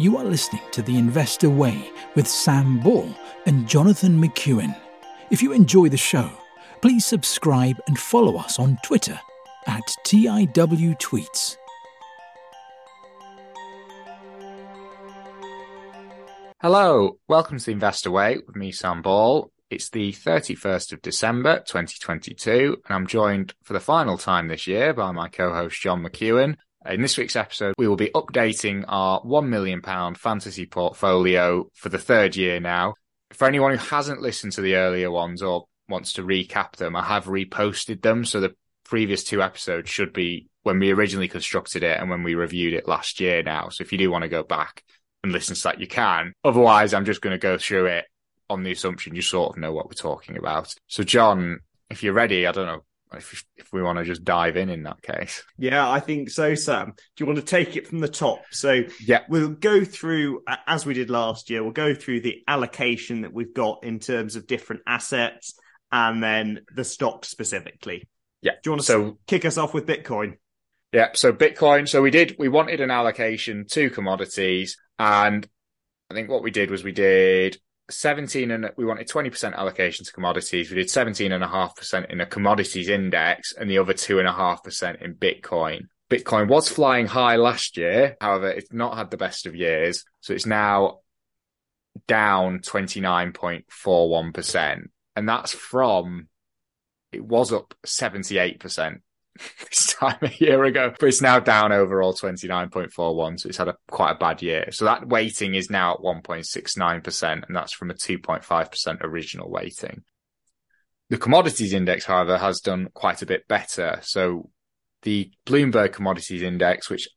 You are listening to The Investor Way with Sam Ball and Jonathan McEwen. If you enjoy the show, please subscribe and follow us on Twitter at TIW Tweets. Hello, welcome to the Investor Way with me, Sam Ball. It's the 31st of December 2022, and I'm joined for the final time this year by my co host, John McEwen. Uh, in this week's episode, we will be updating our £1 million fantasy portfolio for the third year now. For anyone who hasn't listened to the earlier ones or wants to recap them, I have reposted them. So the previous two episodes should be when we originally constructed it and when we reviewed it last year now. So if you do want to go back and listen to that, you can. Otherwise, I'm just going to go through it on the assumption you sort of know what we're talking about. So, John, if you're ready, I don't know if, if we want to just dive in in that case. Yeah, I think so, Sam. Do you want to take it from the top? So, yeah, we'll go through as we did last year. We'll go through the allocation that we've got in terms of different assets, and then the stock specifically. Yeah. Do you want to so kick us off with Bitcoin? Yeah. So Bitcoin. So we did. We wanted an allocation to commodities, and I think what we did was we did 17 and we wanted 20% allocation to commodities. We did 17.5% in a commodities index and the other 2.5% in Bitcoin. Bitcoin was flying high last year. However, it's not had the best of years. So it's now down 29.41%. And that's from, it was up 78% this time a year ago, but it's now down overall 29.41. So it's had a quite a bad year. So that weighting is now at 1.69%, and that's from a 2.5% original weighting. The commodities index, however, has done quite a bit better. So the Bloomberg commodities index, which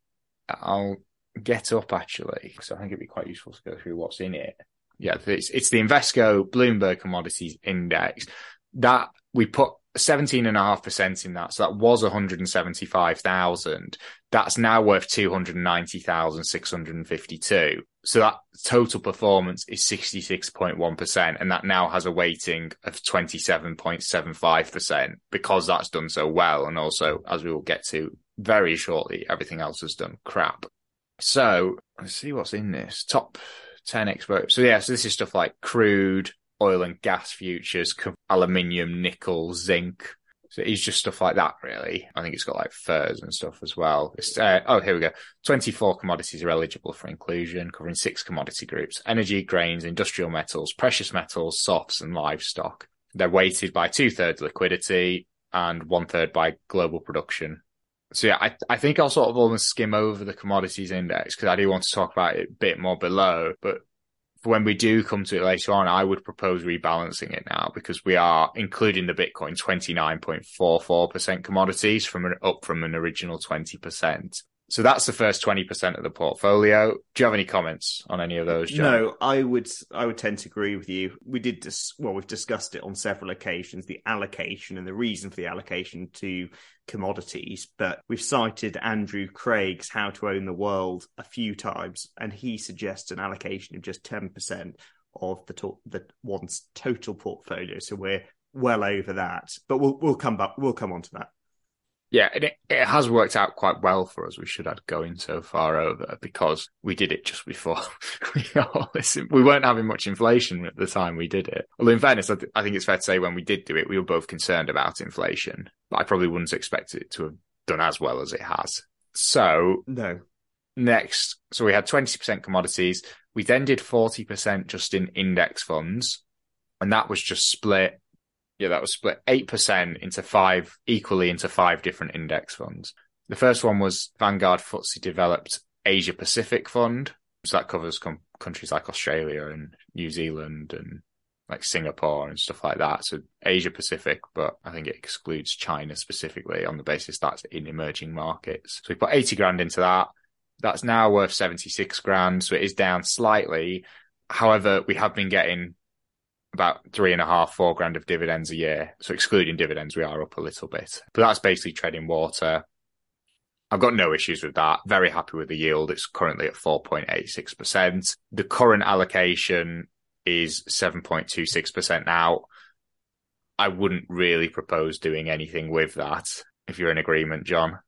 I'll get up actually, because I think it'd be quite useful to go through what's in it. Yeah, it's, it's the Invesco Bloomberg commodities index that we put 17.5% in that. So that was 175,000. That's now worth 290,652. So that total performance is 66.1%. And that now has a weighting of 27.75% because that's done so well. And also, as we will get to very shortly, everything else has done crap. So let's see what's in this top 10 experts. So yeah, so this is stuff like crude, oil and gas futures, aluminium, nickel, zinc. So it's just stuff like that, really. I think it's got like furs and stuff as well. Uh, oh, here we go. 24 commodities are eligible for inclusion, covering six commodity groups energy, grains, industrial metals, precious metals, softs, and livestock. They're weighted by two thirds liquidity and one third by global production. So yeah, I, I think I'll sort of almost skim over the commodities index because I do want to talk about it a bit more below. But when we do come to it later on, I would propose rebalancing it now because we are including the Bitcoin 29.44% commodities from an, up from an original 20%. So that's the first 20% of the portfolio. Do you have any comments on any of those, John? No, I would I would tend to agree with you. We did dis- well, we've discussed it on several occasions, the allocation and the reason for the allocation to commodities, but we've cited Andrew Craig's How to Own the World a few times, and he suggests an allocation of just 10% of the to- the one's total portfolio. So we're well over that. But we'll we'll come back we'll come on to that. Yeah, and it, it has worked out quite well for us. We should have going so far over because we did it just before we all. We weren't having much inflation at the time we did it. Although in fairness, I, th- I think it's fair to say when we did do it, we were both concerned about inflation. But I probably wouldn't expect it to have done as well as it has. So no. Next, so we had 20% commodities. We then did 40% just in index funds. And that was just split yeah, that was split 8% into five, equally into five different index funds. The first one was Vanguard FTSE Developed Asia Pacific Fund. So that covers com- countries like Australia and New Zealand and like Singapore and stuff like that. So Asia Pacific, but I think it excludes China specifically on the basis that's in emerging markets. So we put 80 grand into that. That's now worth 76 grand. So it is down slightly. However, we have been getting about three and a half, four grand of dividends a year. So excluding dividends, we are up a little bit, but that's basically treading water. I've got no issues with that. Very happy with the yield. It's currently at 4.86%. The current allocation is 7.26% now. I wouldn't really propose doing anything with that if you're in agreement, John.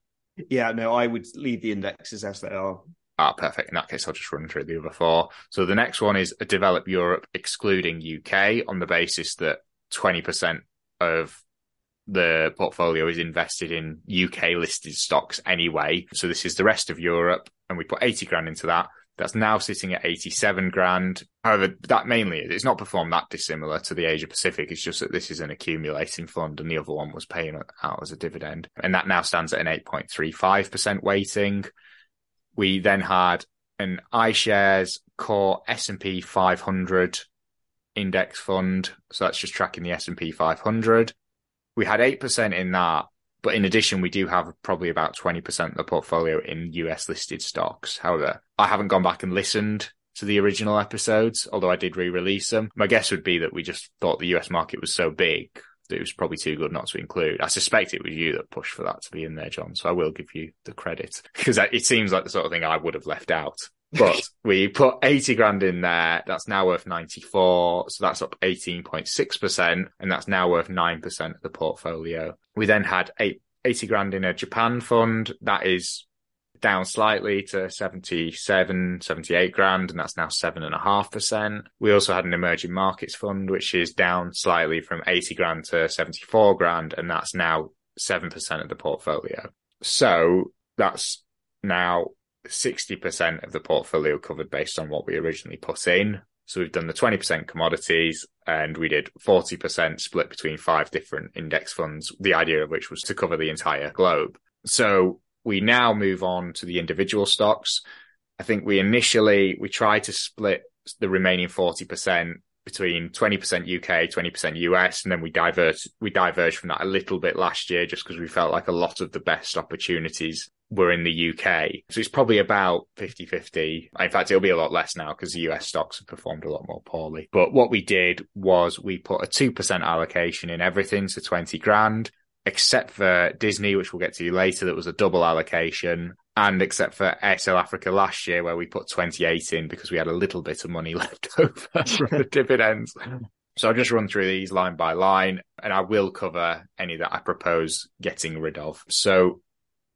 Yeah, no, I would leave the indexes as they are. Ah, perfect. In that case, I'll just run through the other four. So the next one is a developed Europe excluding UK on the basis that 20% of the portfolio is invested in UK listed stocks anyway. So this is the rest of Europe and we put 80 grand into that. That's now sitting at 87 grand. However, that mainly is, it's not performed that dissimilar to the Asia Pacific. It's just that this is an accumulating fund and the other one was paying out as a dividend. And that now stands at an 8.35% weighting. We then had an iShares core S&P 500 index fund. So that's just tracking the S&P 500. We had 8% in that but in addition, we do have probably about 20% of the portfolio in US listed stocks. However, I haven't gone back and listened to the original episodes, although I did re-release them. My guess would be that we just thought the US market was so big that it was probably too good not to include. I suspect it was you that pushed for that to be in there, John. So I will give you the credit because it seems like the sort of thing I would have left out. But we put 80 grand in there. That's now worth 94. So that's up 18.6%. And that's now worth 9% of the portfolio. We then had eight, 80 grand in a Japan fund. That is down slightly to 77, 78 grand, and that's now seven and a half percent. We also had an emerging markets fund, which is down slightly from 80 grand to 74 grand, and that's now 7% of the portfolio. So that's now 60% of the portfolio covered based on what we originally put in. So we've done the 20% commodities and we did 40% split between five different index funds, the idea of which was to cover the entire globe. So we now move on to the individual stocks. I think we initially, we tried to split the remaining 40% between 20% UK, 20% US, and then we diverged, we diverged from that a little bit last year just because we felt like a lot of the best opportunities were in the UK. So it's probably about 50 50. In fact, it'll be a lot less now because the US stocks have performed a lot more poorly. But what we did was we put a 2% allocation in everything, so 20 grand, except for Disney, which we'll get to later, that was a double allocation. And except for Airtel Africa last year, where we put 28 in because we had a little bit of money left over from the dividends. So I'll just run through these line by line and I will cover any that I propose getting rid of. So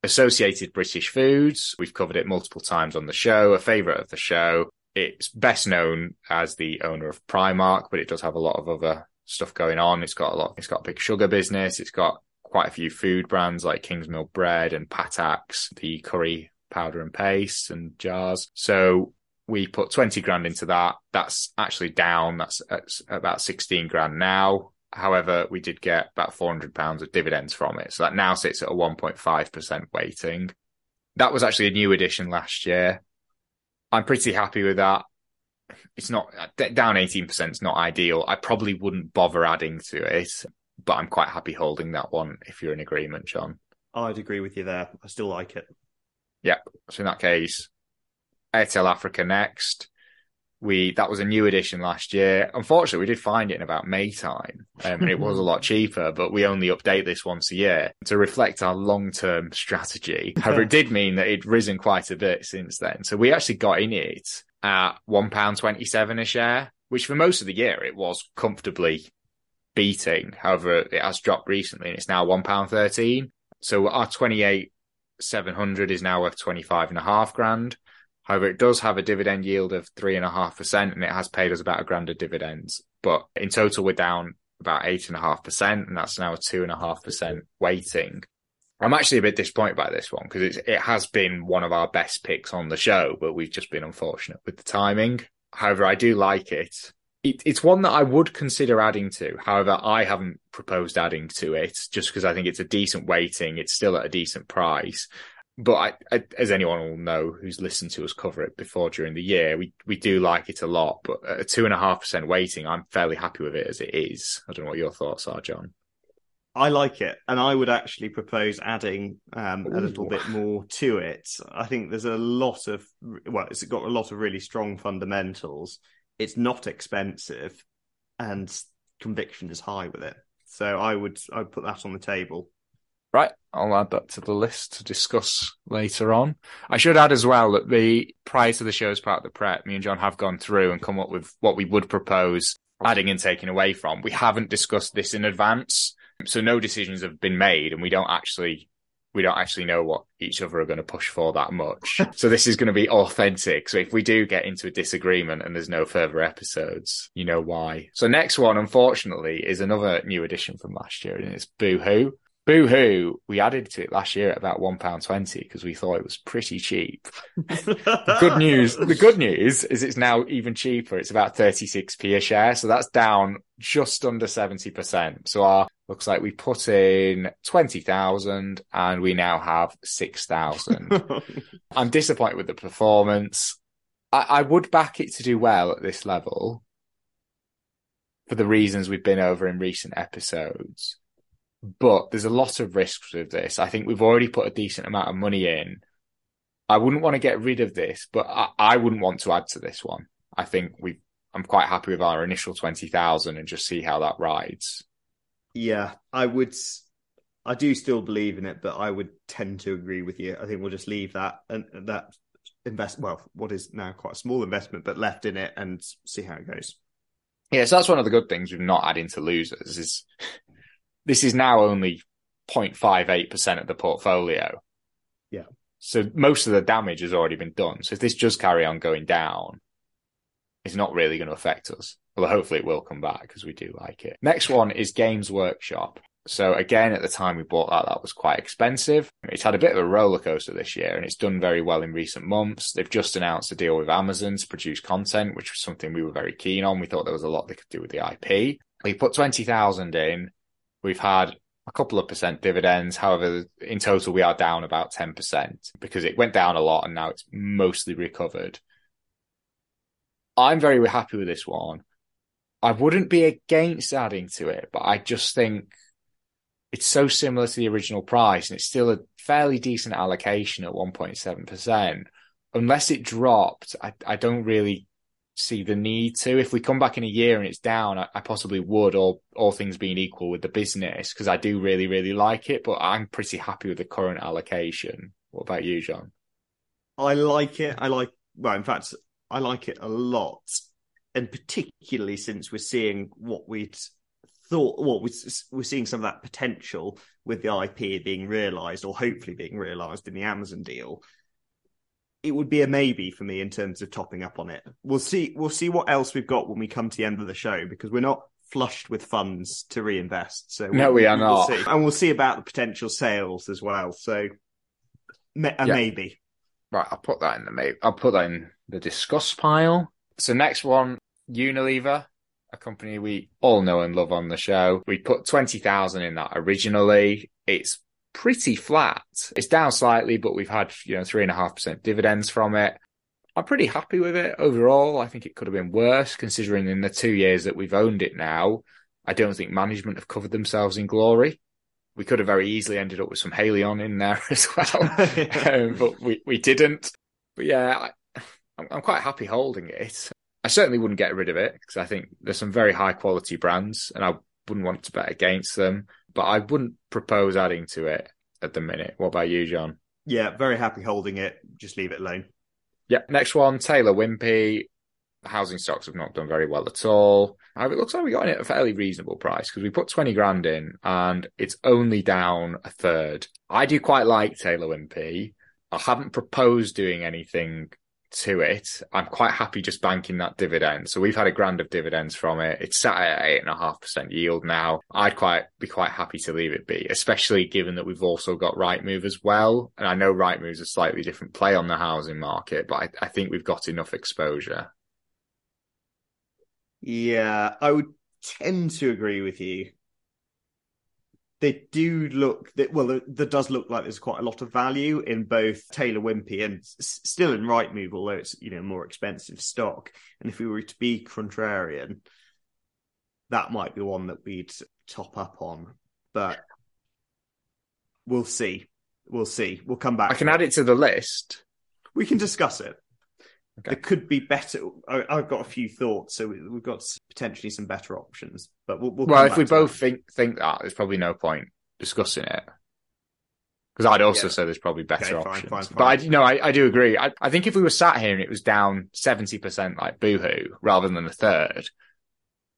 Associated British Foods. We've covered it multiple times on the show, a favourite of the show. It's best known as the owner of Primark, but it does have a lot of other stuff going on. It's got a lot, it's got a big sugar business. It's got quite a few food brands like Kingsmill Bread and Patak's, the curry powder and paste and jars. So we put 20 grand into that. That's actually down. That's, about 16 grand now. However, we did get about 400 pounds of dividends from it. So that now sits at a 1.5% weighting. That was actually a new addition last year. I'm pretty happy with that. It's not down 18% is not ideal. I probably wouldn't bother adding to it, but I'm quite happy holding that one if you're in agreement, John. I'd agree with you there. I still like it. Yeah. So in that case, Airtel Africa next we that was a new edition last year. Unfortunately, we did find it in about May time, um, and it was a lot cheaper. But we only update this once a year to reflect our long term strategy. However, it did mean that it'd risen quite a bit since then. So we actually got in it at one pound twenty seven a share, which for most of the year it was comfortably beating. However, it has dropped recently, and it's now one pound thirteen. So our twenty eight seven hundred is now worth twenty five and a half grand. However, it does have a dividend yield of three and a half percent and it has paid us about a grand of dividends. But in total, we're down about eight and a half percent and that's now a two and a half percent weighting. I'm actually a bit disappointed by this one because it has been one of our best picks on the show, but we've just been unfortunate with the timing. However, I do like it. It. It's one that I would consider adding to. However, I haven't proposed adding to it just because I think it's a decent weighting. It's still at a decent price but I, I, as anyone will know who's listened to us cover it before during the year, we we do like it a lot. But at a two and a half percent weighting, I'm fairly happy with it as it is. I don't know what your thoughts are, John. I like it, and I would actually propose adding um, a little bit more to it. I think there's a lot of well, it's got a lot of really strong fundamentals. It's not expensive, and conviction is high with it. So I would I would put that on the table. Right, I'll add that to the list to discuss later on. I should add as well that the prior to the show's part of the prep, me and John have gone through and come up with what we would propose adding and taking away from. We haven't discussed this in advance, so no decisions have been made, and we don't actually we don't actually know what each other are going to push for that much. so this is going to be authentic. So if we do get into a disagreement and there's no further episodes, you know why. So next one, unfortunately, is another new addition from last year and it's Boohoo. Boohoo, we added to it last year at about £1.20 because we thought it was pretty cheap. the good news, the good news is it's now even cheaper. It's about 36p a share. So that's down just under 70%. So our looks like we put in 20,000 and we now have 6,000. I'm disappointed with the performance. I, I would back it to do well at this level for the reasons we've been over in recent episodes but there's a lot of risks with this. I think we've already put a decent amount of money in. I wouldn't want to get rid of this, but I, I wouldn't want to add to this one. I think we I'm quite happy with our initial 20,000 and just see how that rides. Yeah, I would I do still believe in it, but I would tend to agree with you. I think we'll just leave that and that invest well, what is now quite a small investment, but left in it and see how it goes. Yeah, so that's one of the good things with not adding to losers is this is now only 0.58% of the portfolio. Yeah. So most of the damage has already been done. So if this does carry on going down, it's not really going to affect us. Although hopefully it will come back because we do like it. Next one is Games Workshop. So again, at the time we bought that, that was quite expensive. It's had a bit of a roller coaster this year and it's done very well in recent months. They've just announced a deal with Amazon to produce content, which was something we were very keen on. We thought there was a lot they could do with the IP. We put 20,000 in We've had a couple of percent dividends. However, in total, we are down about 10% because it went down a lot and now it's mostly recovered. I'm very happy with this one. I wouldn't be against adding to it, but I just think it's so similar to the original price and it's still a fairly decent allocation at 1.7%. Unless it dropped, I, I don't really see the need to. If we come back in a year and it's down, I, I possibly would, all all things being equal with the business, because I do really, really like it. But I'm pretty happy with the current allocation. What about you, John? I like it. I like well, in fact, I like it a lot, and particularly since we're seeing what we'd thought. Well, we're seeing some of that potential with the IP being realised, or hopefully being realised in the Amazon deal it would be a maybe for me in terms of topping up on it. We'll see. We'll see what else we've got when we come to the end of the show because we're not flushed with funds to reinvest. So no, we, we are not, we'll and we'll see about the potential sales as well. So a yeah. maybe. Right, I'll put that in the maybe. I'll put that in the discuss pile. So next one, Unilever, a company we all know and love on the show. We put twenty thousand in that originally. It's pretty flat. It's down slightly, but we've had, you know, three and a half percent dividends from it. I'm pretty happy with it overall. I think it could have been worse considering in the two years that we've owned it now, I don't think management have covered themselves in glory. We could have very easily ended up with some Haleon in there as well, um, but we, we didn't. But yeah, I, I'm quite happy holding it. I certainly wouldn't get rid of it because I think there's some very high quality brands and I wouldn't want to bet against them but I wouldn't propose adding to it at the minute. What about you, John? Yeah, very happy holding it. Just leave it alone. Yeah, next one, Taylor Wimpey. Housing stocks have not done very well at all. It looks like we got it at a fairly reasonable price because we put 20 grand in and it's only down a third. I do quite like Taylor Wimpey. I haven't proposed doing anything to it. I'm quite happy just banking that dividend. So we've had a grand of dividends from it. It's sat at eight and a half percent yield now. I'd quite be quite happy to leave it be, especially given that we've also got Rightmove as well. And I know right Rightmove's a slightly different play on the housing market, but I, I think we've got enough exposure. Yeah, I would tend to agree with you they do look that well there does look like there's quite a lot of value in both Taylor Wimpey and still in Rightmove although it's you know more expensive stock. And if we were to be contrarian that might be one that we'd top up on. But we'll see. We'll see. We'll come back I can add it to the list. We can discuss it Okay. There could be better. I, have got a few thoughts, so we've got potentially some better options. But we'll, we'll well, if we both that. think think that, there's probably no point discussing it. Because I'd also yeah. say there's probably better okay, options. Fine, fine, fine. But I, you know, I, I do agree. I, I think if we were sat here and it was down seventy percent like Boohoo rather than a third,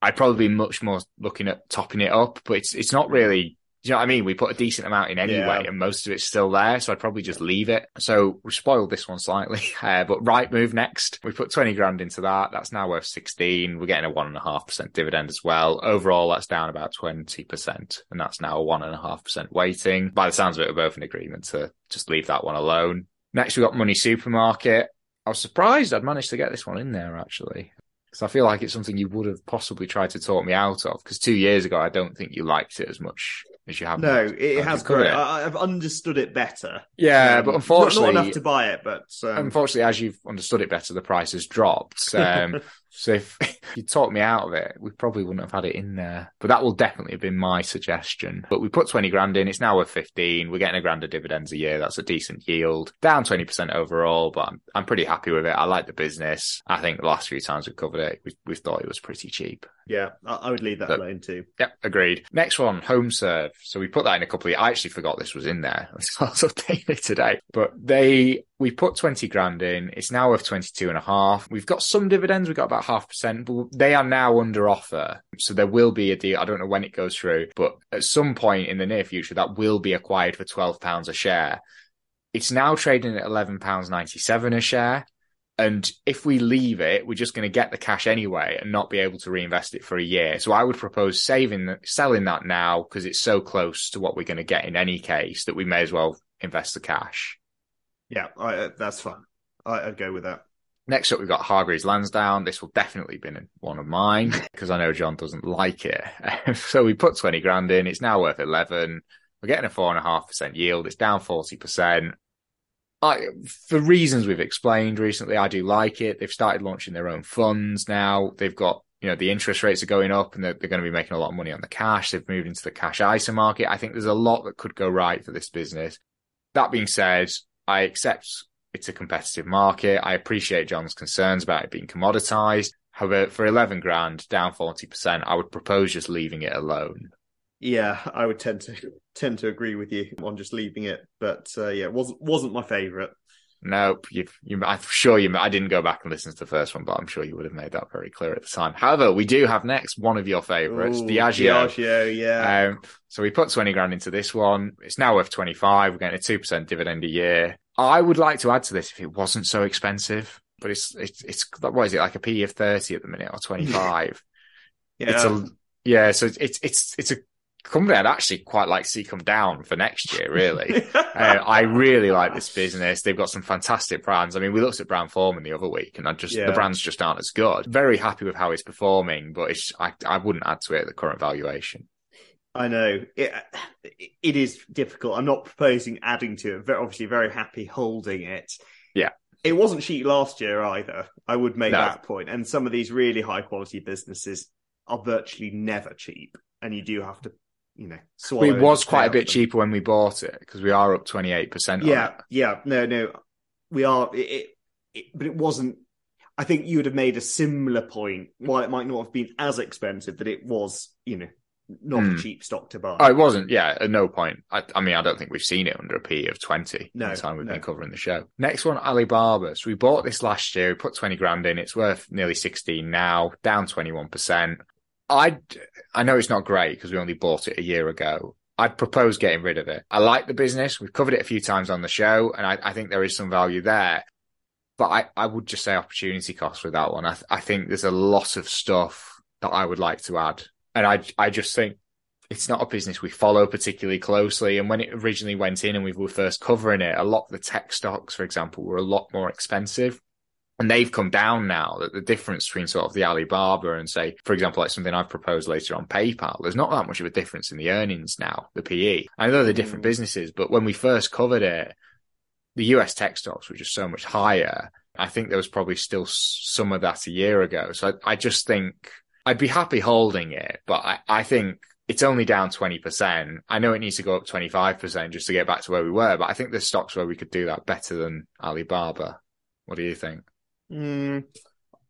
I'd probably be much more looking at topping it up. But it's it's not really you know what I mean? We put a decent amount in anyway, Yeah. and most of it's still there. So I'd probably just leave it. So we spoiled this one slightly. Uh, but Rightmove next. We put 20 grand into that. That's now worth 16. We're getting a one and a half percent dividend as well. Overall, that's down about 20%. And that's now a one and a half percent weighting. By the sounds of it, we're both in agreement to just leave that one alone. Next, we got Money Supermarket. I was surprised I'd managed to get this one in there actually. Because I feel like it's something you would have possibly tried to talk me out of. Because two years ago, I don't think you liked it as much as you have. No, it has grown. it. I, I've understood it better. Yeah, Um, but not- unfortunately, not, enough to buy it. But um, unfortunately, as you've understood it better, the price has dropped. Um, so if you talked me out of it, we probably wouldn't have had it in there. But that will definitely have been my suggestion. But we put 20 grand in. It's now worth 15. We're getting a grand of dividends a year. That's a decent yield. Down 20% overall, but I'm, I'm pretty happy with it. I like the business. I think the last few times we've covered it, we, we've thought it was pretty cheap. yeah, I, I would leave that But- alone too. Yep, agreed. Next one, HomeServe. So we put that in a couple of, I actually forgot this was in there. I was updating it today, but they, we put 20 grand in. It's now worth 22 and a half. We've got some dividends. We've got about half percent, but they are now under offer. So there will be a deal. I don't know when it goes through, but at some point in the near future, that will be acquired for 12 pounds a share. It's now trading at 11 pounds 97 a share. And if we leave it, we're just going to get the cash anyway and not be able to reinvest it for a year. So I would propose saving, selling that now because it's so close to what we're going to get in any case that we may as well invest the cash. Yeah, I, uh, that's fine. I, I'd go with that. Next up, we've got Hargreaves Lansdowne. This will definitely be one of mine because I know John doesn't like it. so we put 20 grand in. It's now worth 11. We're getting a four and a half percent yield. It's down 40%. I, for reasons we've explained recently, I do like it. They've started launching their own funds now. They've got, you know, the interest rates are going up and they're, they're going to be making a lot of money on the cash. They've moved into the cash ISA market. I think there's a lot that could go right for this business. That being said, I accept it's a competitive market. I appreciate John's concerns about it being commoditized. However, for 11 grand, down 40%, I would propose just leaving it alone. Yeah, I would tend to tend to agree with you on just leaving it. But uh, yeah, it wasn't wasn't my favourite. Nope. You've, you, I'm sure you, I didn't go back and listen to the first one, but I'm sure you would have made that very clear at the time. However, we do have next one of your favorites, Ooh, Diageo. Diageo, yeah. Um, so we put 20 grand into this one. It's now worth 25. We're getting a 2% dividend a year. I would like to add to this if it wasn't so expensive, but it's, it's, it's, what is it, like a PE of 30 at the minute or 25? yeah. It's a, yeah, so it's, it's, it's a company I'd actually quite like to see come down for next year, really. uh, I really like this business. They've got some fantastic brands. I mean, we looked at Brown-Forman the other week and I just, Yeah. the brands just aren't as good. Very happy with how it's performing, but it's, I, I wouldn't add to it at the current valuation. I know it. It is difficult. I'm not proposing adding to it. Very, obviously, very happy holding it. Yeah. it wasn't cheap last year either. I would make No. that point. And some of these really high quality businesses are virtually never cheap, and you do have to, you know, swallow. it was quite a bit them. cheaper when we bought it because we are up 28% on Yeah, it. yeah, no, no, we are. It, it, but it wasn't. I think you would have made a similar point. While it might not have been as expensive, that it was, you know, not Hmm. a cheap stock to buy. Oh, it wasn't. Yeah, at no point. I, I mean, I don't think we've seen it under a P of 20 No, the time we've no. been covering the show. Next one, Alibaba. So we bought this last year. We put 20 grand in. It's worth nearly 16 now, down 21%. I, I know it's not great because we only bought it a year ago. I'd propose getting rid of it. I like the business. We've covered it a few times on the show and I, I think there is some value there. But I, I would just say opportunity cost with that one. I, th- I think there's a lot of stuff that I would like to add. And I, I just think it's not a business we follow particularly closely. And when it originally went in and we were first covering it, a lot of the tech stocks, for example, were a lot more expensive. And they've come down now. That the difference between sort of the Alibaba and say, for example, like something I've proposed later on PayPal, there's not that much of a difference in the earnings now, the PE. I know they're different Mm. businesses, but when we first covered it, the US tech stocks were just so much higher. I think there was probably still some of that a year ago. So I, I just think I'd be happy holding it, but I, I think it's only down 20%. I know it needs to go up 25% just to get back to where we were, but I think there's stocks where we could do that better than Alibaba. What do you think? Mm,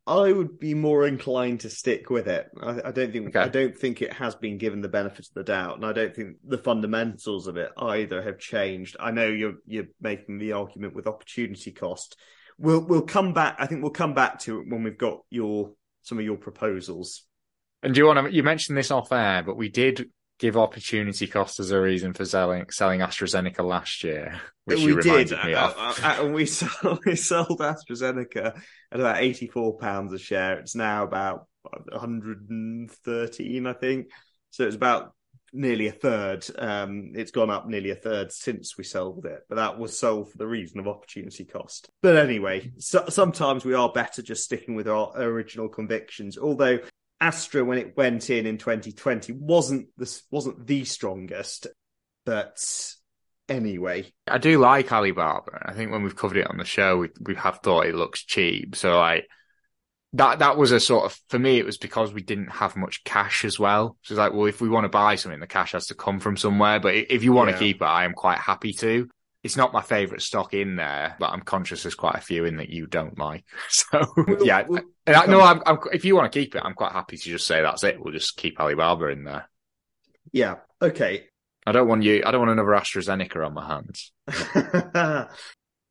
I would be more inclined to stick with it. I, I don't think Okay. I don't think it has been given the benefit of the doubt, and I don't think the fundamentals of it either have changed. I know you're you're making the argument with opportunity cost. We'll we'll come back. I think we'll come back to it when we've got your some of your proposals. And do you want to, you mentioned this off air, but we did give opportunity cost as a reason for selling selling AstraZeneca last year, which we you did, reminded me uh, of. uh, uh, and we sold, we sold AstraZeneca at about eighty four pounds a share. It's now about one hundred and thirteen, I think. So it's about nearly a third. Um, it's gone up nearly a third since we sold it, but that was sold for the reason of opportunity cost. But anyway, so, sometimes we are better just sticking with our original convictions. Although Astra, when it went in in 2020, wasn't the wasn't the strongest, but anyway, I do like Alibaba. I think when we've covered it on the show, we we have thought it looks cheap. So like that that was a sort of for me, it was because we didn't have much cash as well. So it's like, well, if we want to buy something, the cash has to come from somewhere. But if you want Yeah. to keep it, I am quite happy to. It's not my favorite stock in there, but I'm conscious there's quite a few in that you don't like. So We'll- yeah, we'll- And I, no, I'm, I'm, if you want to keep it, I'm quite happy to just say that's it. We'll just keep Alibaba in there. yeah, okay. I don't want you. I don't want another AstraZeneca on my hands.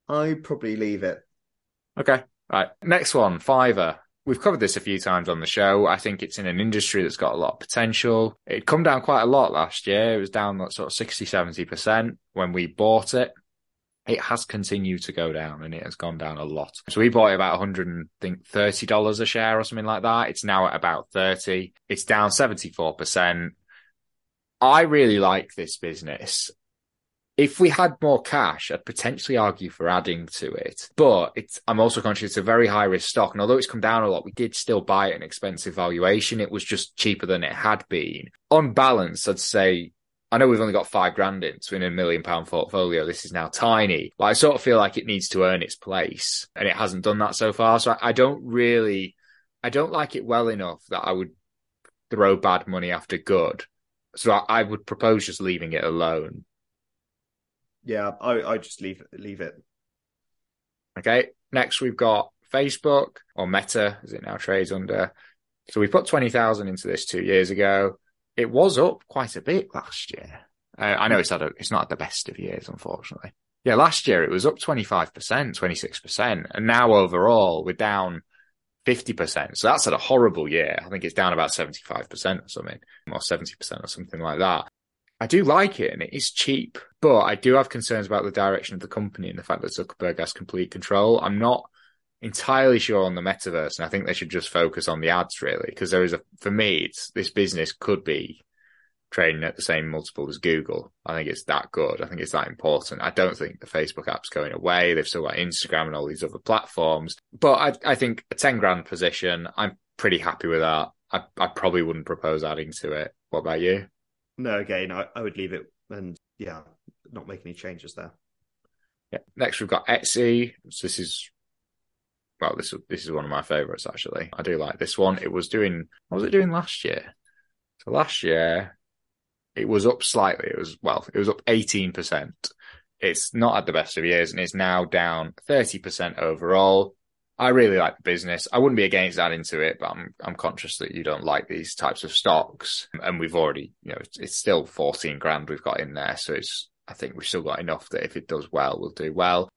I probably leave it. Okay. Right. Next one, Fiverr. We've covered this a few times on the show. I think it's in an industry that's got a lot of potential. It come down quite a lot last year. It was down like sort of 60, 70% when we bought it. It has continued to go down and it has gone down a lot. So we bought it about 100 and think $30 a share or something like that. It's now at about 30. It's down 74%. I really like this business if we had more cash, I'd potentially argue for adding to it. But it's, I'm also conscious it's a very high risk stock. And although it's come down a lot, we did still buy at an expensive valuation. It was just cheaper than it had been. On balance, I'd say, I know we've only got five grand in, so in a million pound portfolio, this is now tiny. But I sort of feel like it needs to earn its place and it hasn't done that so far. So I, I don't really, I don't like it well enough that I would throw bad money after good. So I, I would propose just leaving it alone. Yeah, I, I just leave. Leave it. Okay. Next, we've got Facebook or Meta, as it now trades under. So we put 20,000 into this two years ago. It was up quite a bit last year. Uh, I know it's had a, it's not the best of years, unfortunately. Yeah, last year it was up 25%, 26%. And now overall we're down 50%. So that's had a horrible year. I think it's down about 75% or something, or 70% or something like that. I do like it and it is cheap, but I do have concerns about the direction of the company and the fact that Zuckerberg has complete control. I'm not entirely sure on the metaverse and I think they should just focus on the ads really because there is a, for me, it's this business could be trading at the same multiple as Google. I think it's that good. I think it's that important. I don't think the Facebook app's going away. They've still got Instagram and all these other platforms, but I, I think a 10 grand position, I'm pretty happy with that. I, I probably wouldn't propose adding to it. What about you? No, again, I, I would leave it and yeah, not make any changes there. Yeah. Next, we've got Etsy. So this is, well, this this is one of my favorites actually. I do like this one. It was doing, what was it doing last year? So last year, it was up slightly. It was well, it was up eighteen percent. It's not at the best of years, and it's now down thirty percent overall. I really like the business. I wouldn't be against adding to it, but I'm I'm conscious that you don't like these types of stocks, and we've already, you know, it's, it's still fourteen grand we've got in there, so it's I think we've still got enough that if it does well, we'll do well.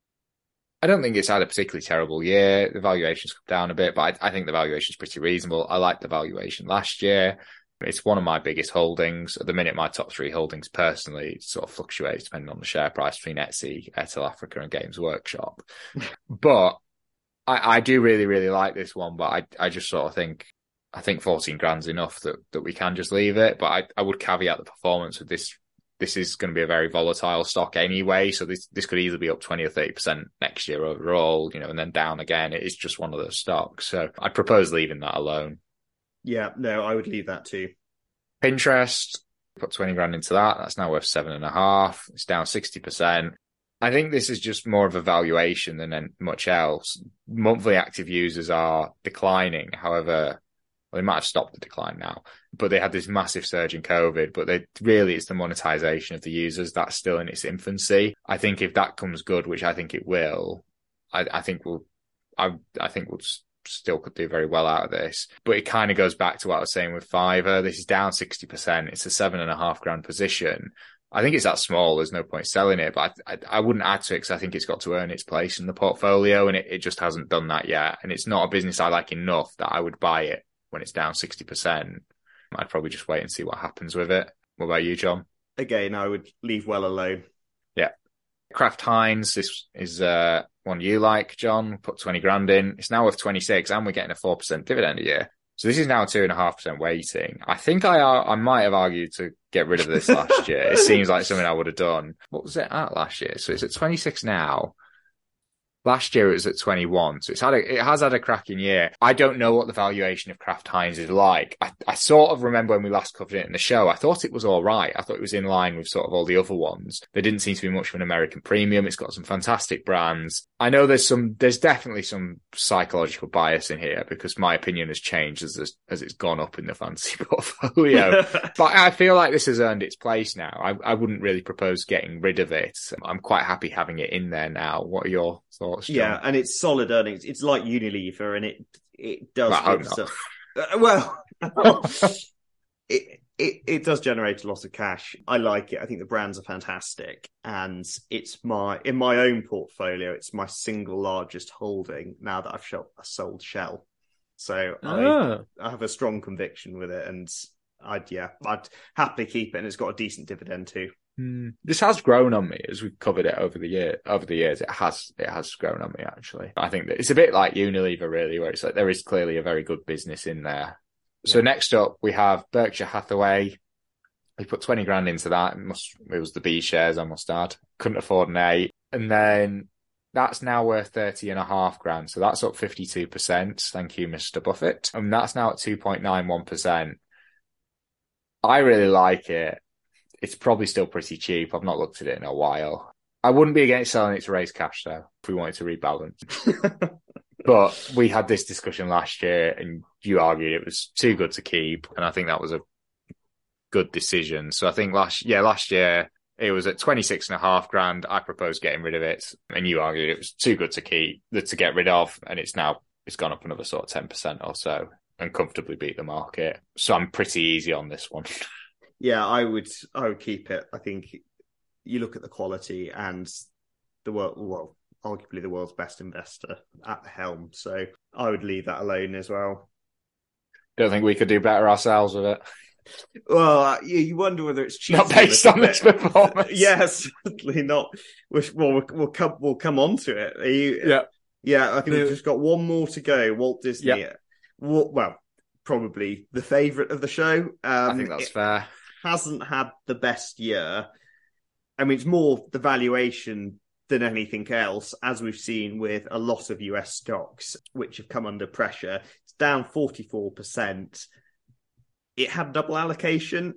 I don't think it's had a particularly terrible year. The valuation's come down a bit, but I, I think the valuation's pretty reasonable. I liked the valuation last year. It's one of my biggest holdings. At the minute, my top three holdings personally sort of fluctuates depending on the share price between Etsy, Airtel Africa, and Games Workshop. but I, I do really, really like this one. But I, I just sort of think, I think 14 grand's enough that, that we can just leave it. But I, I would caveat the performance with this. This is going to be a very volatile stock anyway. So this, this could either be up 20 or 30% next year overall, you know, and then down again. It is just one of those stocks. So I'd propose leaving that alone. Yeah, no, I would leave that too. Pinterest, put 20 grand into that. That's now worth seven and a half. It's down 60%. I think this is just more of a valuation than much else. Monthly active users are declining. However, well, they might have stopped the decline now, but they had this massive surge in COVID, but they really it's the monetization of the users that's still in its infancy. I think if that comes good, which I think it will, I, I think we'll, I, I think we'll still could do very well out of this. But it kind of goes back to what I was saying with Fiverr. This is down 60%. It's a seven and a half grand position. I think it's that small. There's no point selling it, but I, I, I wouldn't add to it because I think it's got to earn its place in the portfolio and it, it just hasn't done that yet. And it's not a business I like enough that I would buy it when it's down 60%. I'd probably just wait and see what happens with it. What about you, John? Again, I would leave well alone. Yeah. Kraft Heinz, this is uh, one you like, John. Put 20 grand in. It's now worth 26 and we're getting a 4% dividend a year. So this is now two and a half percent weighting. I think I I might have argued to get rid of this last year. It seems like something I would have done. What was it at last year? So it's at 26 now. Last year it was at 21, so it's had a, it has had a cracking year. I don't know what the valuation of Kraft Heinz is like. I, I sort of remember when we last covered it in the show, I thought it was all right. I thought it was in line with sort of all the other ones. There didn't seem to be much of an American premium. It's got some fantastic brands. I know there's some, there's definitely some psychological bias in here because my opinion has changed as as it's gone up in the fancy portfolio. but I feel like this has earned its place now. I, I wouldn't really propose getting rid of it. I'm quite happy having it in there now. What are your thoughts? John? Yeah, and it's solid earnings. It's like Unilever, and it it does well, uh, well it, it it does generate a lot of cash. I like it. I think the brands are fantastic, and it's my in my own portfolio. It's my single largest holding now that I've shot, sold Shell. So I, ah. I have a strong conviction with it, and I'd yeah, I'd happily keep it, and it's got a decent dividend too. Mm. This has grown on me as we've covered it over the year. Over the years, it has it has grown on me. Actually, I think that it's a bit like Unilever, really, where it's like there is clearly a very good business in there. Yeah. So next up, we have Berkshire Hathaway. We put twenty grand into that. It, must, it was the B shares, I must add. Couldn't afford an A, and then that's now worth 30 and a half grand. So that's up 52%. Thank you, Mr. Buffett. And that's now at 2.91%. I really like it it's probably still pretty cheap. I've not looked at it in a while. I wouldn't be against selling it to raise cash though, if we wanted to rebalance. but we had this discussion last year and you argued it was too good to keep. And I think that was a good decision. So I think last, yeah, last year it was at 26 and a half grand. I proposed getting rid of it and you argued it was too good to keep, to get rid of. And it's now, it's gone up another sort of 10% or so and comfortably beat the market. So I'm pretty easy on this one. yeah, I would I would keep it. I think you look at the quality and the world well, arguably the world's best investor at the helm. So I would leave that alone as well. Don't think we could do better ourselves with it. Well, uh, you, wonder whether it's not based on this performance. yes, certainly not. We'll, we'll, we'll come we'll come on to it. You, yeah, yeah. I think we've just got one more to go. Walt Disney. Yeah. Well, probably the favourite of the show. Um, I think that's it, fair hasn't had the best year. I mean, it's more the valuation than anything else, as we've seen with a lot of US stocks, which have come under pressure. It's down 44%. It had double allocation.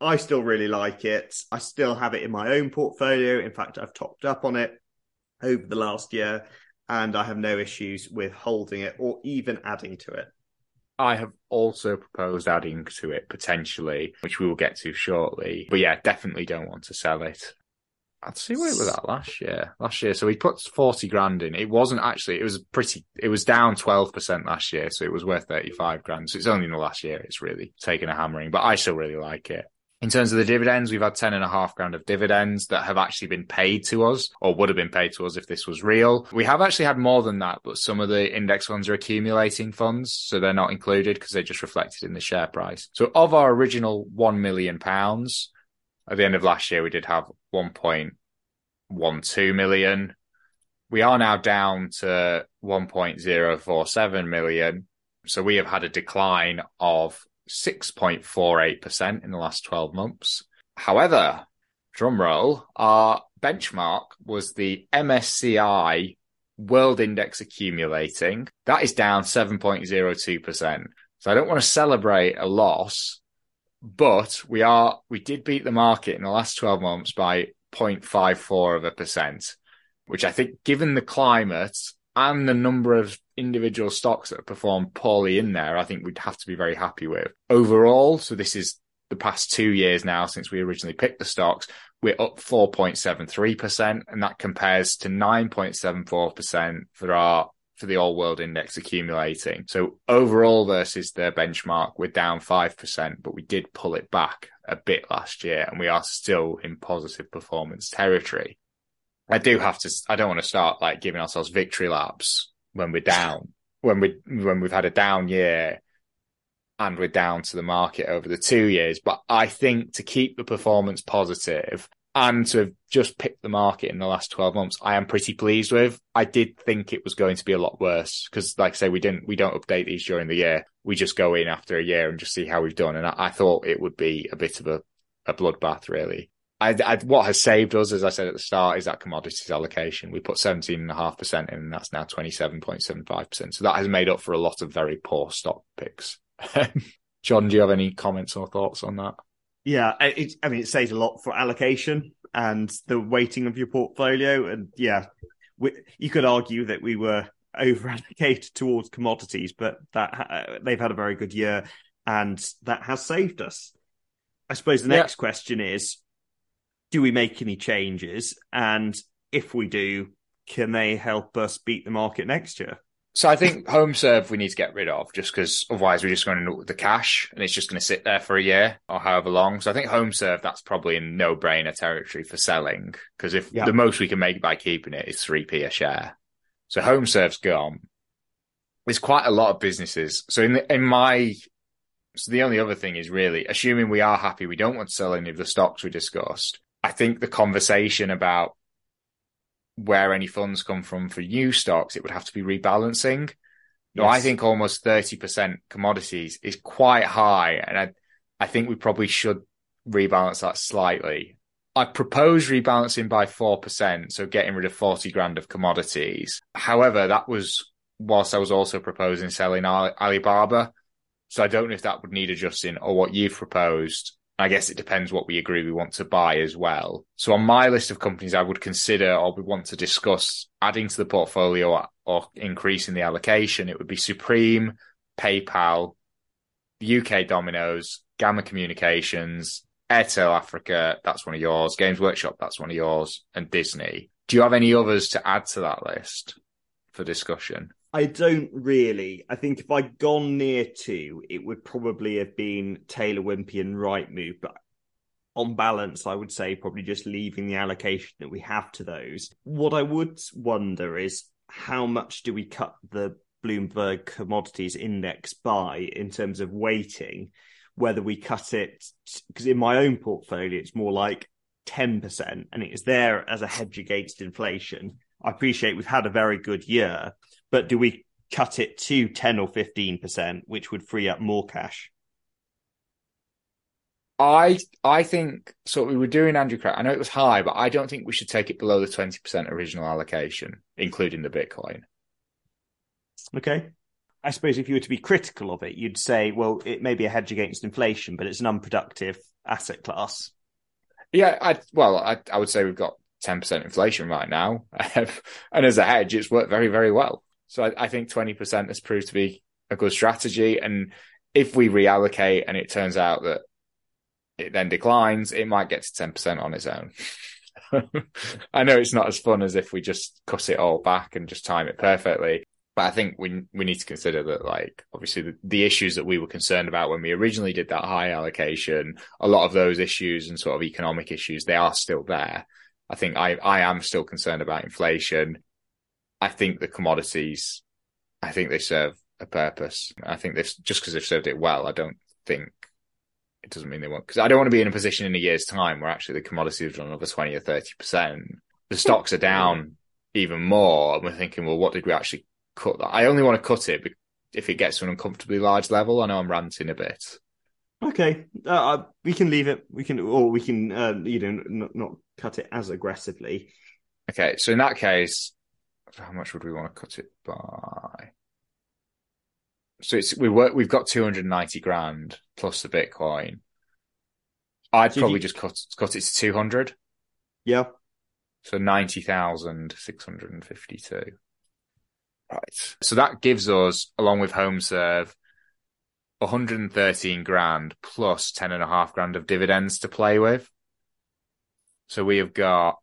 I still really like it. I still have it in my own portfolio. In fact, I've topped up on it over the last year, and I have no issues with holding it or even adding to it. I have also proposed adding to it potentially, which we will get to shortly. But yeah, definitely don't want to sell it. I'd see where it was at last year. Last year, so we put forty grand in. It wasn't actually. It was pretty. It was down twelve percent last year, so it was worth thirty five grand. So it's only in the last year it's really taken a hammering. But I still really like it. In terms of the dividends, we've had 10 and a half grand of dividends that have actually been paid to us or would have been paid to us if this was real. We have actually had more than that, but some of the index funds are accumulating funds. So they're not included because they're just reflected in the share price. So of our original 1 million pounds at the end of last year, we did have 1.12 million. We are now down to 1.047 million. So we have had a decline of 6.48% in the last 12 months. However, drumroll, our benchmark was the MSCI World Index Accumulating. That is down 7.02%. So I don't want to celebrate a loss, but we are, we did beat the market in the last 12 months by 0.54 of a percent, which I think given the climate and the number of individual stocks that have performed poorly in there, I think we'd have to be very happy with. Overall, so this is the past two years now since we originally picked the stocks, we're up 4.73%, and that compares to 9.74% for our for the all world index accumulating. So overall versus their benchmark, we're down 5%, but we did pull it back a bit last year and we are still in positive performance territory. I do have to. I don't want to start like giving ourselves victory laps when we're down, when we when we've had a down year. and we're down to the market over the two years. But I think to keep the performance positive and to have just picked the market in the last 12 months, I am pretty pleased with. I did think it was going to be a lot worse because, like I say, we didn't, we don't update these during the year. We just go in after a year and just see how we've done. And I, I thought it would be a bit of a, a bloodbath, really. I, I, what has saved us, as I said at the start, is that commodities allocation. We put 17.5% in, and that's now 27.75%. So that has made up for a lot of very poor stock picks. John, do you have any comments or thoughts on that? Yeah, it, I mean, it says a lot for allocation and the weighting of your portfolio. And yeah, we, you could argue that we were over allocated towards commodities, but that uh, they've had a very good year and that has saved us. I suppose the next yeah. question is do we make any changes? And if we do, can they help us beat the market next year? So I think HomeServe we need to get rid of just because otherwise we're just going to the cash and it's just going to sit there for a year or however long. So I think HomeServe that's probably in no brainer territory for selling because if the most we can make by keeping it is three p a share, so HomeServe's gone. There's quite a lot of businesses. So in the, in my so the only other thing is really assuming we are happy, we don't want to sell any of the stocks we discussed. I think the conversation about where any funds come from for new stocks, it would have to be rebalancing. No, yes. I think almost 30% commodities is quite high. And I, I think we probably should rebalance that slightly. I propose rebalancing by 4%, so getting rid of 40 grand of commodities. However, that was whilst I was also proposing selling Alibaba. So I don't know if that would need adjusting or what you've proposed. I guess it depends what we agree we want to buy as well. So on my list of companies I would consider or we want to discuss adding to the portfolio or, increasing the allocation, it would be Supreme, PayPal, UK Domino's, Gamma Communications, Airtel Africa, that's one of yours, Games Workshop, that's one of yours, and Disney. Do you have any others to add to that list for discussion? I don't really. I think if I'd gone near two, it would probably have been Taylor Wimpey and Rightmove. But on balance, I would say probably just leaving the allocation that we have to those. What I would wonder is how much do we cut the Bloomberg Commodities Index by in terms of weighting? Whether we cut it, because in my own portfolio, it's more like 10%, and it is there as a hedge against inflation. I appreciate we've had a very good year, but do we cut it to 10 or 15%, which would free up more cash? I I think so. We were doing Andrew Craig. I know it was high, but I don't think we should take it below the twenty percent original allocation, including the Bitcoin. Okay. I suppose if you were to be critical of it, you'd say, well, it may be a hedge against inflation, but it's an unproductive asset class. Yeah, I well, I, I would say we've got ten percent inflation right now, and as a hedge, it's worked very, very well. So I, I think 20% has proved to be a good strategy. And if we reallocate and it turns out that it then declines, it might get to 10% on its own. I know it's not as fun as if we just cut it all back and just time it perfectly. But I think we we need to consider that, like, obviously, the, the, issues that we were concerned about when we originally did that high allocation, a lot of those issues and sort of economic issues, they are still there. I think I I am still concerned about inflation. I think the commodities, I think they serve a purpose. I think this just because they've served it well, I don't think it doesn't mean they won't. Because I don't want to be in a position in a year's time where actually the commodities have done another twenty or thirty percent. The stocks are down even more, and we're thinking, well, what did we actually cut? That? I only want to cut it if it gets to an uncomfortably large level. I know I'm ranting a bit. Okay, uh, uh we can leave it. We can, or we can, uh, you know, not, not cut it as aggressively. Okay, so in that case, how much would we want to cut it by? So it's we work. We've got two hundred ninety grand plus the Bitcoin. I'd so probably you... just cut cut it to two hundred. Yeah. So ninety thousand six hundred and fifty two. Right. So that gives us, along with HomeServe, 113 grand plus 10 and a half grand of dividends to play with. So we have got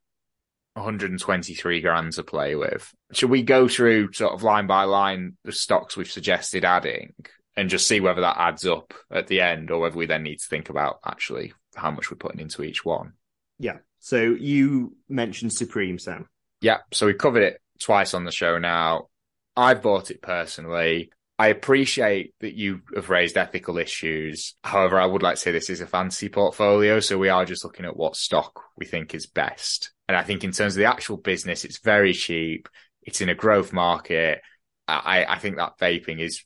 123 grand to play with. Should we go through sort of line by line the stocks we've suggested adding and just see whether that adds up at the end or whether we then need to think about actually how much we're putting into each one? Yeah. So you mentioned Supreme, Sam. Yeah. So we covered it twice on the show now. I've bought it personally. I appreciate that you have raised ethical issues. However, I would like to say this is a fantasy portfolio. So we are just looking at what stock we think is best. And I think in terms of the actual business, it's very cheap. It's in a growth market. I, I think that vaping is,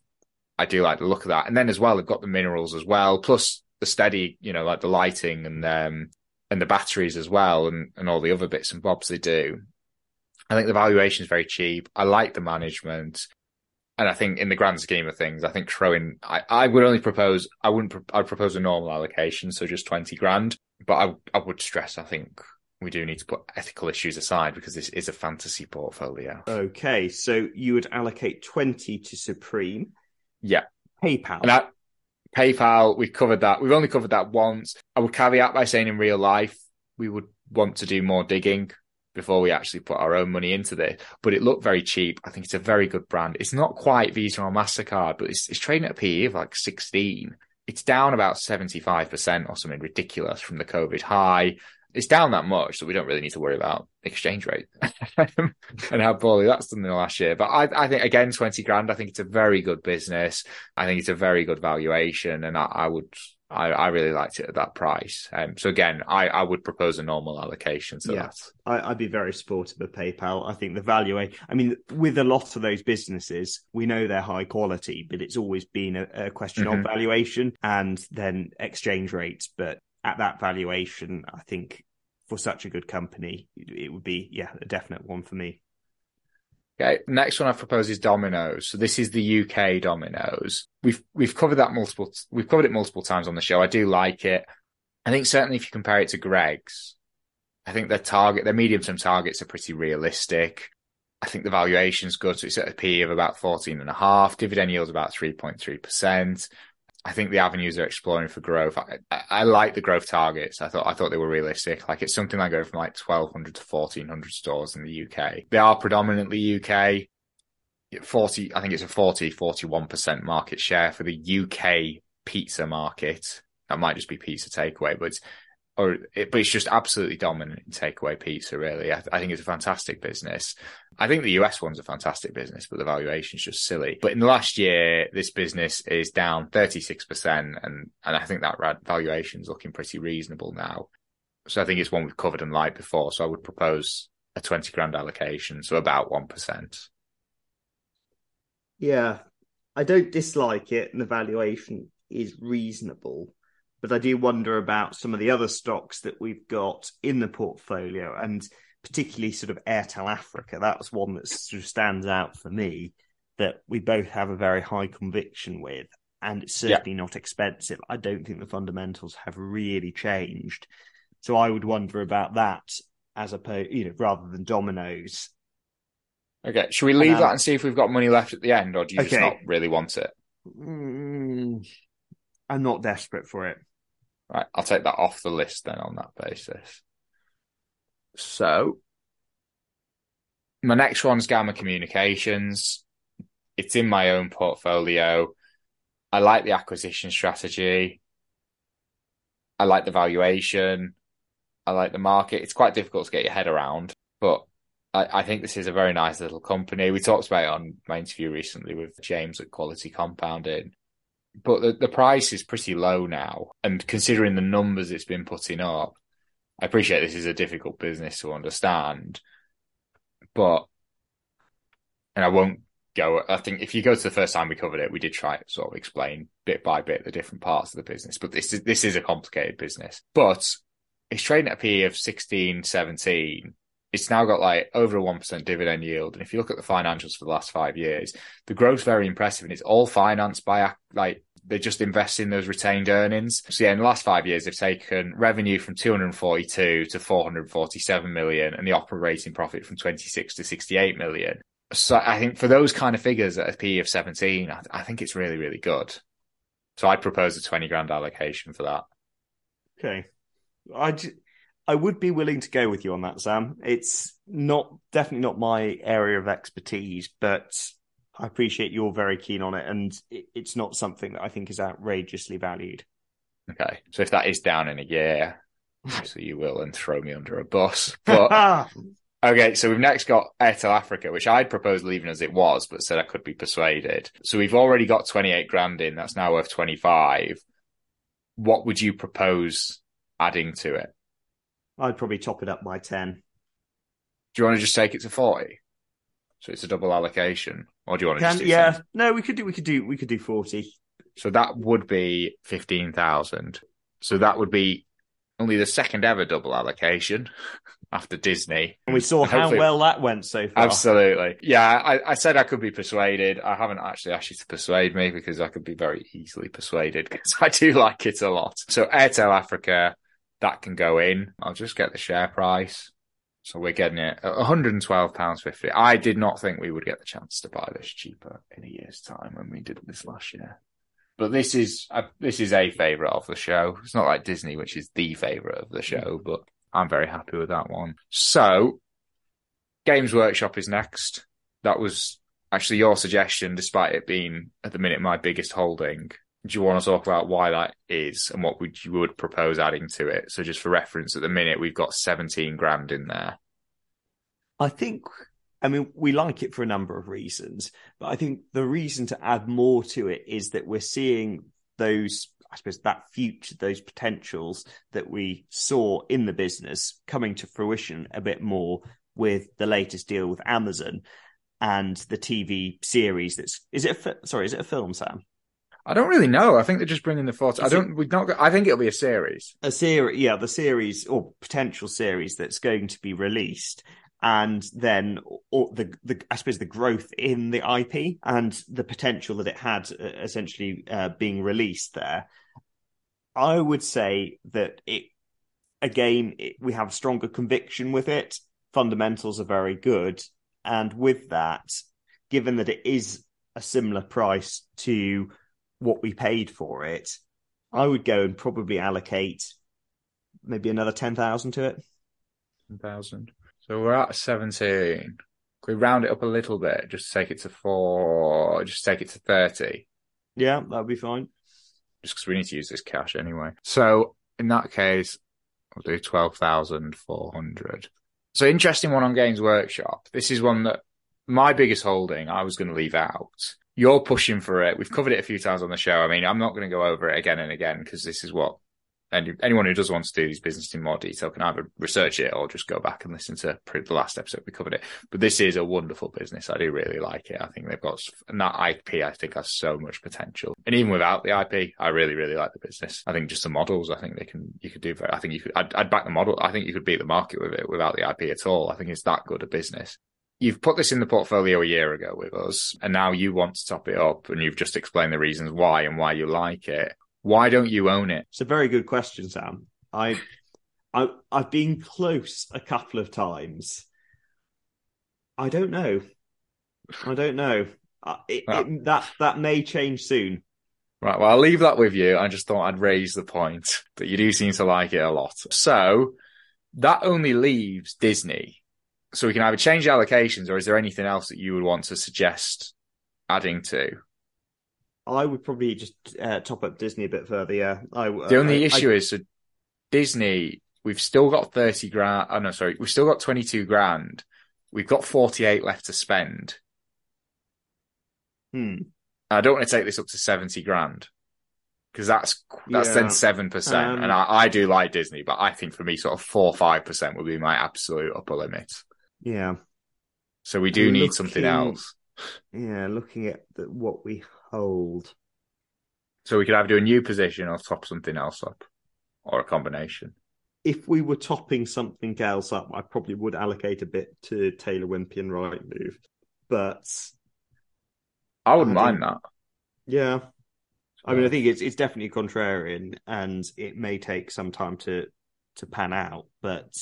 I do like the look of that. And then as well, they've got the minerals as well, plus the steady, you know, like the lighting and, um, and the batteries as well and, and all the other bits and bobs they do. I think the valuation is very cheap. I like the management and I think in the grand scheme of things, I think throwing, I, I would only propose, I wouldn't, I'd propose a normal allocation, so just 20 grand. But I, I would stress, I think we do need to put ethical issues aside because this is a fantasy portfolio. Okay, so you would allocate 20 to Supreme. Yeah. PayPal. And that, PayPal, we've covered that. We've only covered that once. I would caveat by saying in real life, we would want to do more digging before we actually put our own money into this. But it looked very cheap. I think it's a very good brand. It's not quite Visa or MasterCard, but it's, it's trading at a PE of like 16. It's down about 75% or something ridiculous from the COVID high. It's down that much that we don't really need to worry about exchange rate and how poorly that's done in the last year. But I, I, think again, 20 grand, I think it's a very good business. I think it's a very good valuation and I, I would I, I really liked it at that price. Um, so again, I, I would propose a normal allocation. So yeah, I, would be very supportive of PayPal. I think the value, I mean, with a lot of those businesses, we know they're high quality, but it's always been a, a question mm-hmm. of valuation and then exchange rates. But at that valuation, I think for such a good company, it would be, yeah, a definite one for me. Okay, next one I propose is Domino's. So this is the UK Domino's. We've we've covered that multiple we've covered it multiple times on the show. I do like it. I think certainly if you compare it to Greggs, I think their target, their medium term targets are pretty realistic. I think the valuation's good. So it's at a P of about 14 and a half. Dividend yield about 3.3%. I think the avenues they're exploring for growth. I, I, I, like the growth targets. I thought I thought they were realistic. Like it's something like going from like twelve hundred to fourteen hundred stores in the UK. They are predominantly UK. Forty, I think it's a 40, 41 percent market share for the UK pizza market. That might just be pizza takeaway, but or it, but it's just absolutely dominant in takeaway pizza. Really, I, I, think it's a fantastic business. I think the US one's a fantastic business, but the valuation's just silly. But in the last year, this business is down thirty six percent, and and I think that valuation is looking pretty reasonable now. So I think it's one we've covered and liked before. So I would propose a twenty grand allocation, so about one percent. Yeah, I don't dislike it, and the valuation is reasonable but I do wonder about some of the other stocks that we've got in the portfolio, and particularly sort of Airtel Africa. That was one that sort of stands out for me that we both have a very high conviction with, and it's certainly yeah. not expensive. I don't think the fundamentals have really changed, so I would wonder about that as opposed, you know, rather than Domino's. Okay, should we leave um, that and see if we've got money left at the end, or do you okay. just not really want it? Mm, I'm not desperate for it. Right, I'll take that off the list then on that basis. So, my next one's Gamma Communications. It's in my own portfolio. I like the acquisition strategy. I like the valuation. I like the market. It's quite difficult to get your head around, but I, I, think this is a very nice little company. We talked about it on my interview recently with James at Quality Compounding but the, the price is pretty low now. And considering the numbers it's been putting up, I appreciate this is a difficult business to understand, but, and I won't go, I think if you go to the first time we covered it, we did try to sort of explain bit by bit the different parts of the business, but this is, this is a complicated business, but it's trading at a PE of 16, 17 it's now got like over a 1% dividend yield. And if you look at the financials for the last five years, the growth's very impressive and it's all financed by like they just invest in those retained earnings. So yeah, in the last five years, they've taken revenue from 242 to 447 million and the operating profit from 26 to 68 million. So I think for those kind of figures at a PE of 17, I, I think it's really, really good. So I'd propose a 20 grand allocation for that. Okay. I, I would be willing to go with you on that, Sam. It's not definitely not my area of expertise, but I appreciate you're very keen on it, and it's not something that I think is outrageously valued. Okay, so if that is down in a year, so you will and throw me under a bus. But Okay, so we've next got Airtel Africa, which I'd proposed leaving as it was, but said I could be persuaded. So we've already got 28 grand in. That's now worth 25. What would you propose adding to it? I'd probably top it up by 10. Do you want to just take it to 40? So it's a double allocation, or do you want to Can, just do yeah, 10? no, we could do, we could do, we could do 40. So that would be 15,000. So that would be only the second ever double allocation after Disney. And we saw how well that went so far. Absolutely. Yeah, I, I said I could be persuaded. I haven't actually asked you to persuade me because I could be very easily persuaded because I do like it a lot. So Airtel Africa, that can go in. I'll just get the share price. So we're getting it at £112.50. I did not think we would get the chance to buy this cheaper in a year's time when we did this last year. But this is uh, this is a favourite of the show. It's not like Disney, which is the favourite of the show, but I'm very happy with that one. So Games Workshop is next. That was actually your suggestion, despite it being at the minute my biggest holding. Do you want to talk about why that is and what would you would propose adding to it? So just for reference, at the minute we've got 17 grand in there. I think, I mean, we like it for a number of reasons, but I think the reason to add more to it is that we're seeing those, I suppose, that future, those potentials that we saw in the business coming to fruition a bit more with the latest deal with Amazon and the TV series. That's is it? A, sorry, is it a film, Sam? I don't really know. I think they're just bringing the photo. I don't. We've not. Got, I think it'll be a series. a series, yeah, the series or potential series that's going to be released, and then the the I suppose the growth in the IP and the potential that it had uh, essentially uh, being released there. I would say that it again it, we have stronger conviction with it. Fundamentals are very good, and with that, given that it is a similar price to what we paid for it, I would go and probably allocate maybe another 10,000 to it. Thousand. So we're at 17. Can we round it up a little bit? Just take it to four. Just take it to 30. Yeah, that would be fine. just because we need to use this cash anyway. So in that case, we'll do twelve thousand four hundred. So interesting one on Games Workshop. This is one that my biggest holding I was going to leave out. You're pushing for it. We've covered it a few times on the show. I mean, I'm not going to go over it again and again because this is what any, anyone who does want to do these business in more detail can either research it or just go back and listen to the last episode we covered it. But this is a wonderful business. I do really like it. I think they've got and that IP. I think has so much potential. And even without the IP, I really really like the business. I think just the models. I think they can. You could do. Very, I think you could. I'd, I'd back the model. I think you could beat the market with it without the IP at all. I think it's that good a business. You've put this in the portfolio a year ago with us, and now you want to top it up, and you've just explained the reasons why and why you like it. Why don't you own it? It's a very good question, Sam. I, I, I've been close a couple of times. I don't know. I don't know. It, Ah. it, that that may change soon. Right. Well, I'll leave that with you. I just thought I'd raise the point that you do seem to like it a lot. So that only leaves Disney. So we can either change allocations or is there anything else that you would want to suggest adding to? I would probably just uh, top up Disney a bit further. Yeah, I, The only I- issue I- is so Disney, we've still got 30 grand. Oh, no, sorry. We've still got 22 grand. We've got 48 left to spend. Hmm. I don't want to take this up to 70 grand because that's, that's Yeah. then 7%. Um, and I, I do like Disney, but I think for me, sort of 4 5% would be my absolute upper limit. Yeah, So we do need something else. yeah. Looking at the, what we hold, So we could either do a new position or top something else up or a combination. if we were topping something else up, I probably would allocate a bit to Taylor Wimpey and Rightmove. But I wouldn't I mind that. yeah, I mean, I think it's it's definitely contrarian, and it may take some time to to pan out. But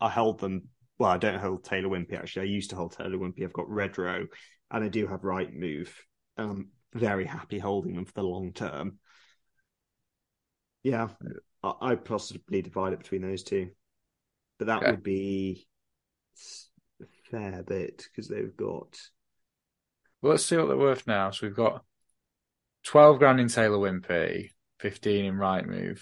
I held them. Well, I don't hold Taylor Wimpey actually. I used to hold Taylor Wimpey. I've got Redrow, and I do have Rightmove. Um, very happy holding them for the long term. Yeah, I I'd possibly divide it between those two, but that Okay. would be a fair bit because they've got Well, let's see what they're worth now. So we've got 12 grand in Taylor Wimpey, 15 in Rightmove.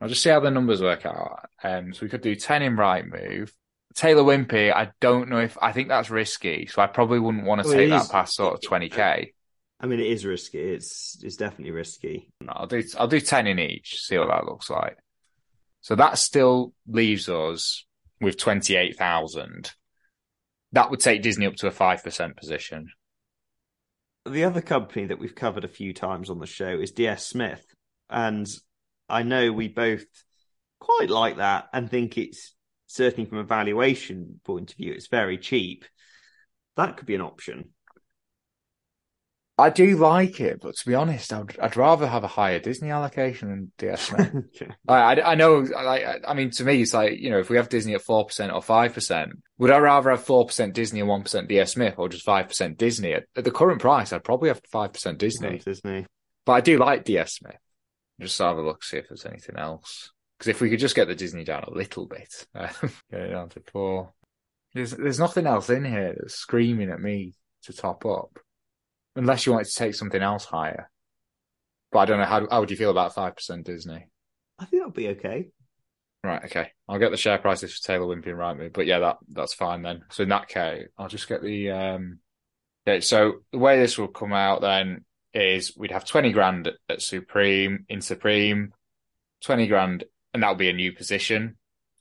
I'll just see how the numbers work out. Um, so we could do 10 in Rightmove, Taylor Wimpey, I don't know if I think that's risky, so I probably wouldn't want to Well, take that is- past sort of twenty k. I mean, it is risky. It's it's definitely risky. I'll do I'll do ten in each. See what that looks like. So that still leaves us with twenty eight thousand. That would take Disney up to a five percent position. The other company that we've covered a few times on the show is DS Smith, and I know we both quite like that and think it's certainly from a valuation point of view, it's very cheap. That could be an option. I do like it, but to be honest, I'd, I'd rather have a higher Disney allocation than DS Smith. Okay. I, I, I know, like, I mean, to me, it's like, you know, if we have Disney at 4% or 5%, would I rather have 4% Disney and 1% DS Smith or just 5% Disney? At, at the current price, I'd probably have 5% Disney. Disney. But I do like DS Smith. Just have a look, see if there's anything else. Because if we could just get the Disney down a little bit, uh, get it down to four. There's, there's nothing else in here that's screaming at me to top up. Unless you wanted to take something else higher. But I don't know, how, how would you feel about 5% Disney? I think that'll be okay. Right, okay. I'll get the share prices for Taylor Wimpey and Rightmove, but yeah, that that's fine then. So in that case, I'll just get the um. Okay, so the way this will come out then is we'd have twenty grand at Supreme in Supreme, twenty grand, and that would be a new position.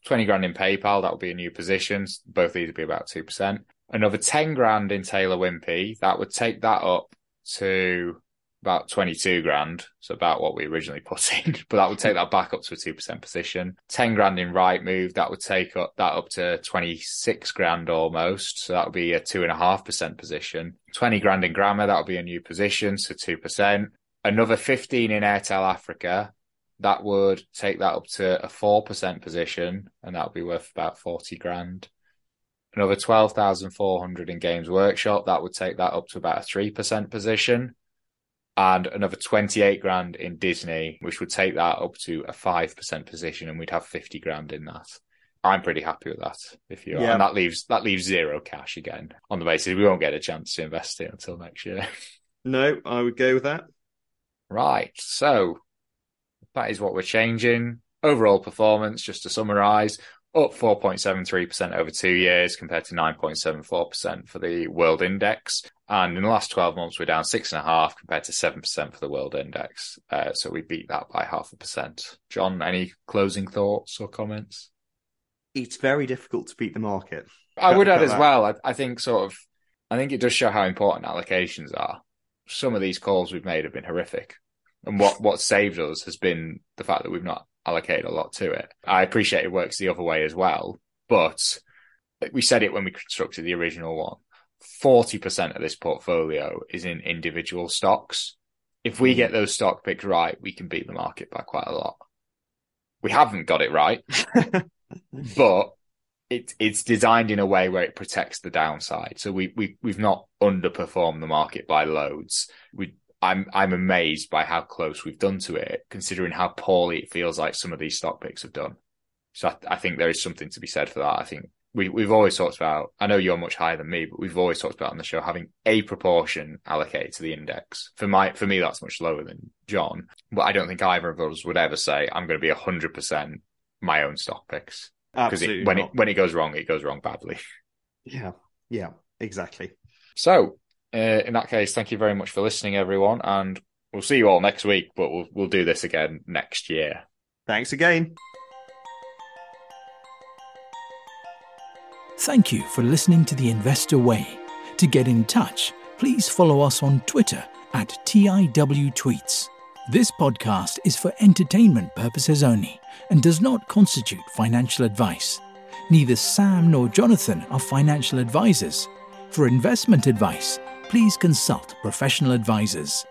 Twenty grand in PayPal, that would be a new position. Both these would be about two percent. Another ten grand in Taylor Wimpey, that would take that up to about 22 grand. So about what we originally put in, but that would take that back up to a 2% position. 10 grand in Rightmove. That would take up that up to 26 grand almost. So that would be a two and a half percent position. 20 grand in Gamma. That would be a new position. So 2%. Another 15 in Airtel Africa. That would take that up to a 4% position and that would be worth about 40 grand. Another 12,400 in Games Workshop. That would take that up to about a 3% position and another 28 grand in Disney, which would take that up to a 5% position and we'd have 50 grand in that. I'm pretty happy with that. If you are. Yeah. And that leaves, that leaves zero cash again on the basis we won't get a chance to invest it until next year. No, I would go with that. right. So that is what we're changing. Overall performance, just to summarize, up 4.73% over two years compared to 9.74% for the world index. And in the last 12 months, we're down 6.5 compared to 7% for the world index. Uh, so we beat that by half a percent. John, any closing thoughts or comments? It's very difficult to beat the market. I would add as that. well. I, I think sort of, I think it does show how important allocations are. Some of these calls we've made have been horrific, and what what saved us has been the fact that we've not allocated a lot to it. I appreciate it works the other way as well, but we said it when we constructed the original one. Forty percent of this portfolio is in individual stocks. If we get mm. those stock picks right, we can beat the market by quite a lot. We haven't got it right, but it, it's designed in a way where it protects the downside. So we, we, we've not underperformed the market by loads. We, I'm, I'm amazed by how close we've done to it, considering how poorly it feels like some of these stock picks have done. So I, I think there is something to be said for that. I think we, we've always talked about, I know you're much higher than me, but we've always talked about on the show having a proportion allocated to the index. For my, for me, that's much lower than John, but I don't think either of us would ever say I'm going to be hundred percent my own stock picks because when not. it when it goes wrong, it goes wrong badly. Yeah, yeah, exactly. So, uh, in that case, thank you very much for listening, everyone, and we'll see you all next week. But we'll we'll do this again next year. Thanks again. Thank you for listening to The Investor Way. To get in touch, please follow us on Twitter at TIW Tweets. This podcast is for entertainment purposes only and does not constitute financial advice. Neither Sam nor Jonathan are financial advisors. For investment advice, please consult professional advisors.